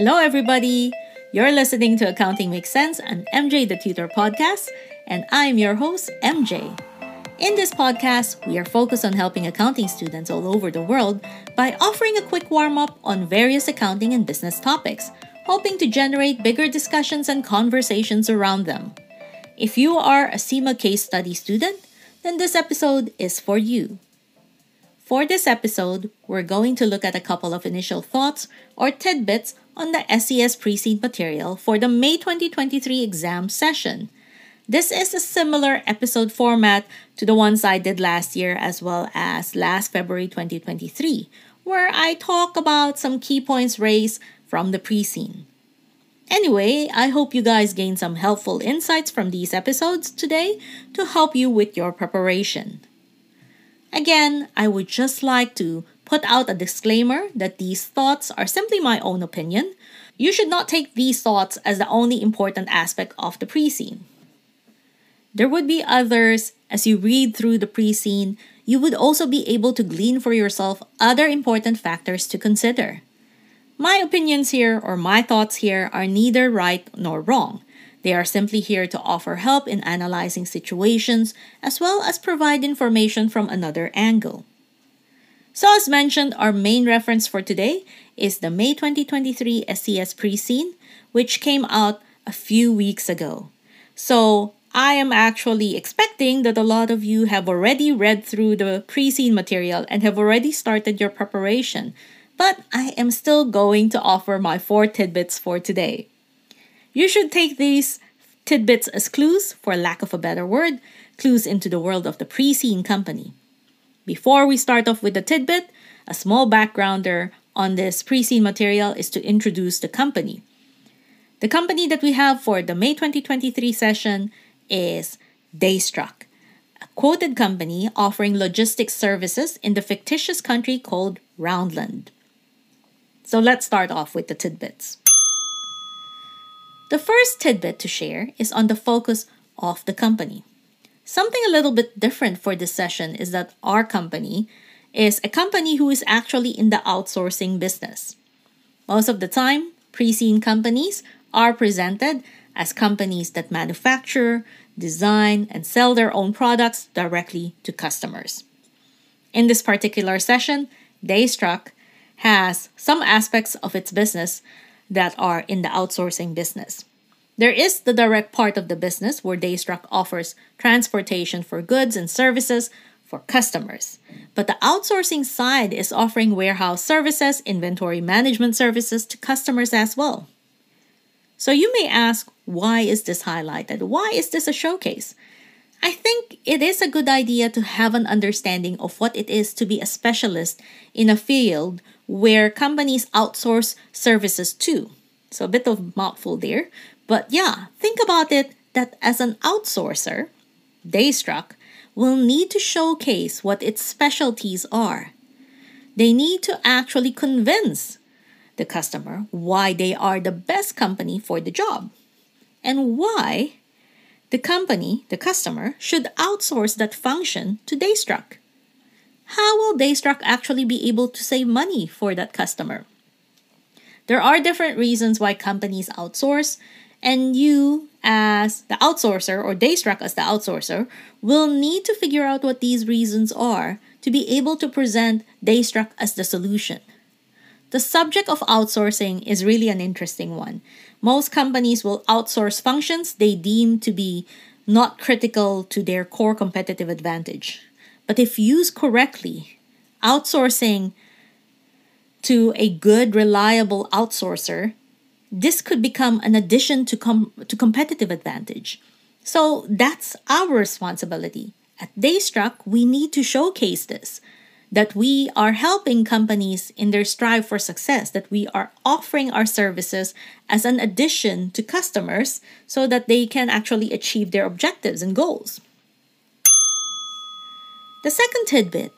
Hello, everybody. You're listening to Accounting Makes Cents, an MJ the Tutor podcast, and I'm your host, MJ. In this podcast, we are focused on helping accounting students all over the world by offering a quick warm up on various accounting and business topics, hoping to generate bigger discussions and conversations around them. If you are a CIMA case study student, then this episode is for you. For this episode, we're going to look at a couple of initial thoughts or tidbits on the SCS pre-seen material for the May 2023 exam session. This is a similar episode format to the ones I did last year as well as last February 2023, where I talk about some key points raised from the pre-seen. Anyway, I hope you guys gain some helpful insights from these episodes today to help you with your preparation. Again, I would just like to put out a disclaimer that these thoughts are simply my own opinion. You should not take these thoughts as the only important aspect of the pre-seen. There would be others as you read through the pre-seen, you would also be able to glean for yourself other important factors to consider. My opinions here or my thoughts here are neither right nor wrong. They are simply here to offer help in analyzing situations as well as provide information from another angle. So, as mentioned, our main reference for today is the May 2023 SCS pre-seen, which came out a few weeks ago. So, I am actually expecting that a lot of you have already read through the pre-seen material and have already started your preparation, but I am still going to offer my four tidbits for today. You should take these tidbits as clues, for lack of a better word, clues into the world of the pre-seen company. Before we start off with the tidbit, a small backgrounder on this pre-seen material is to introduce the company. The company that we have for the May 2023 session is Daystruck, a quoted company offering logistics services in the fictitious country called Roundland. So let's start off with the tidbits. The first tidbit to share is on the focus of the company. Something a little bit different for this session is that our company is a company who is actually in the outsourcing business. Most of the time, pre-seen companies are presented as companies that manufacture, design, and sell their own products directly to customers. In this particular session, Daystruck has some aspects of its business that are in the outsourcing business. There is the direct part of the business where Daystruck offers transportation for goods and services for customers. But the outsourcing side is offering warehouse services, inventory management services to customers as well. So you may ask, why is this highlighted? Why is this a showcase? I think it is a good idea to have an understanding of what it is to be a specialist in a field where companies outsource services to. So a bit of mouthful there. But yeah, think about it that as an outsourcer, Daystruck will need to showcase what its specialties are. They need to actually convince the customer why they are the best company for the job and why the company, the customer, should outsource that function to Daystruck. Will Daystruck actually be able to save money for that customer? There are different reasons why companies outsource, and you, as the outsourcer or Daystruck as the outsourcer, will need to figure out what these reasons are to be able to present Daystruck as the solution. The subject of outsourcing is really an interesting one. Most companies will outsource functions they deem to be not critical to their core competitive advantage. But if used correctly, outsourcing to a good, reliable outsourcer, this could become an addition to, com- to competitive advantage. So that's our responsibility. At Daystruck, we need to showcase this that we are helping companies in their strive for success, that we are offering our services as an addition to customers so that they can actually achieve their objectives and goals. The second tidbit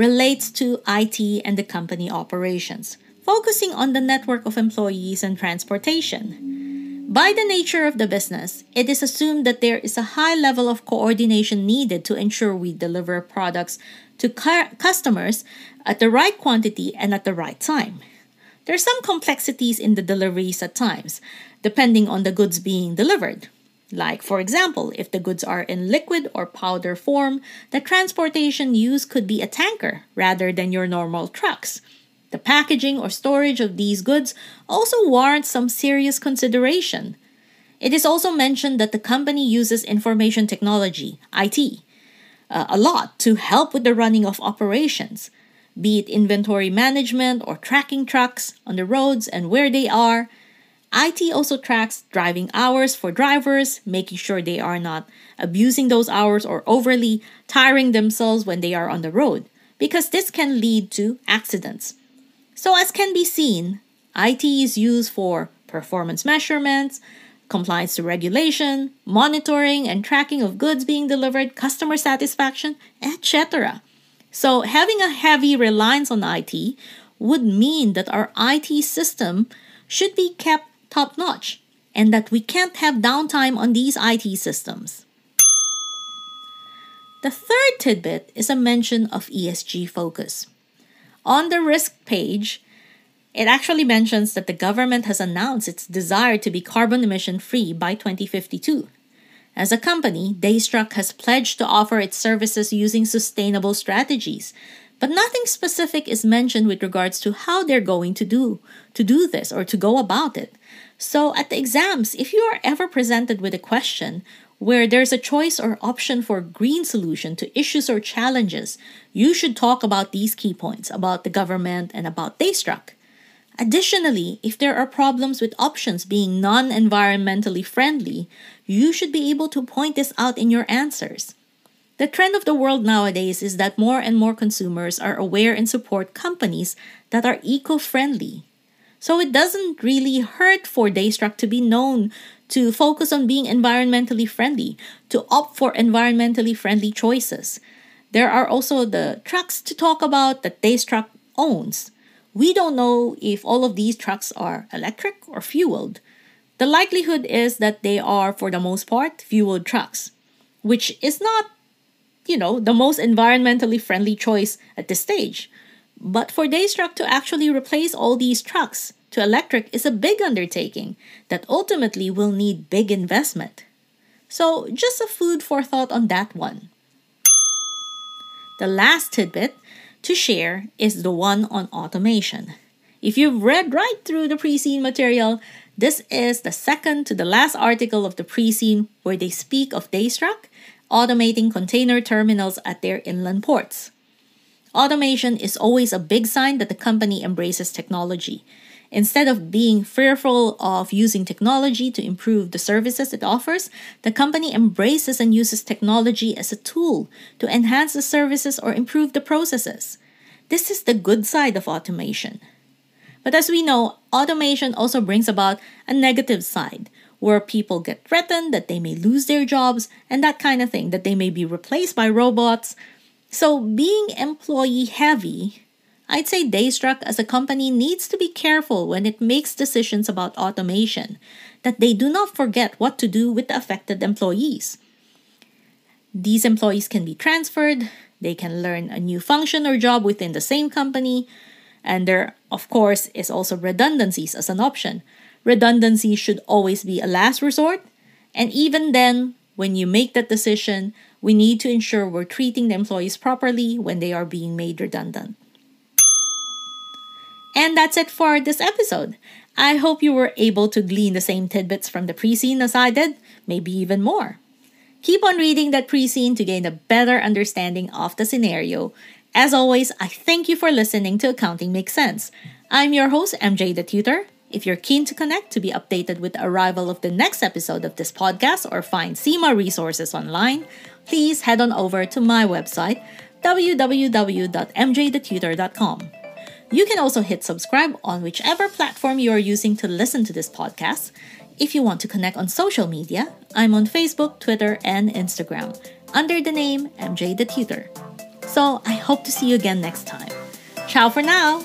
relates to IT and the company operations, focusing on the network of employees and transportation. By the nature of the business, it is assumed that there is a high level of coordination needed to ensure we deliver products to cu- customers at the right quantity and at the right time. There are some complexities in the deliveries at times, depending on the goods being delivered. Like, for example, if the goods are in liquid or powder form, the transportation used could be a tanker rather than your normal trucks. The packaging or storage of these goods also warrants some serious consideration. It is also mentioned that the company uses information technology, IT, uh, a lot to help with the running of operations, be it inventory management or tracking trucks on the roads and where they are, IT also tracks driving hours for drivers, making sure they are not abusing those hours or overly tiring themselves when they are on the road, because this can lead to accidents. So, as can be seen, IT is used for performance measurements, compliance to regulation, monitoring and tracking of goods being delivered, customer satisfaction, etc. So, having a heavy reliance on IT would mean that our IT system should be kept top notch and that we can't have downtime on these IT systems. The third tidbit is a mention of ESG focus. On the risk page, it actually mentions that the government has announced its desire to be carbon emission free by 2052. As a company, Daystruck has pledged to offer its services using sustainable strategies, but nothing specific is mentioned with regards to how they're going to do to do this or to go about it. So, at the exams, if you are ever presented with a question where there's a choice or option for green solution to issues or challenges, you should talk about these key points about the government and about Daystruck. Additionally, if there are problems with options being non environmentally friendly, you should be able to point this out in your answers. The trend of the world nowadays is that more and more consumers are aware and support companies that are eco friendly. So it doesn't really hurt for Daystruck to be known to focus on being environmentally friendly, to opt for environmentally friendly choices. There are also the trucks to talk about that Daystruck owns. We don't know if all of these trucks are electric or fueled. The likelihood is that they are, for the most part, fueled trucks, which is not, you know, the most environmentally friendly choice at this stage. But for Daystruck to actually replace all these trucks to electric is a big undertaking that ultimately will need big investment. So, just a food for thought on that one. The last tidbit to share is the one on automation. If you've read right through the pre seen material, this is the second to the last article of the pre seen where they speak of Daystruck automating container terminals at their inland ports. Automation is always a big sign that the company embraces technology. Instead of being fearful of using technology to improve the services it offers, the company embraces and uses technology as a tool to enhance the services or improve the processes. This is the good side of automation. But as we know, automation also brings about a negative side where people get threatened that they may lose their jobs and that kind of thing, that they may be replaced by robots so, being employee heavy, I'd say Daystruck as a company needs to be careful when it makes decisions about automation, that they do not forget what to do with the affected employees. These employees can be transferred, they can learn a new function or job within the same company, and there, of course, is also redundancies as an option. Redundancy should always be a last resort, and even then, when you make that decision, we need to ensure we're treating the employees properly when they are being made redundant. And that's it for this episode. I hope you were able to glean the same tidbits from the pre seen as I did, maybe even more. Keep on reading that pre seen to gain a better understanding of the scenario. As always, I thank you for listening to Accounting Makes Cents. I'm your host, MJ the Tutor. If you're keen to connect to be updated with the arrival of the next episode of this podcast or find CIMA resources online, please head on over to my website, www.mjthetutor.com. You can also hit subscribe on whichever platform you are using to listen to this podcast. If you want to connect on social media, I'm on Facebook, Twitter, and Instagram under the name MJ the Tutor. So I hope to see you again next time. Ciao for now!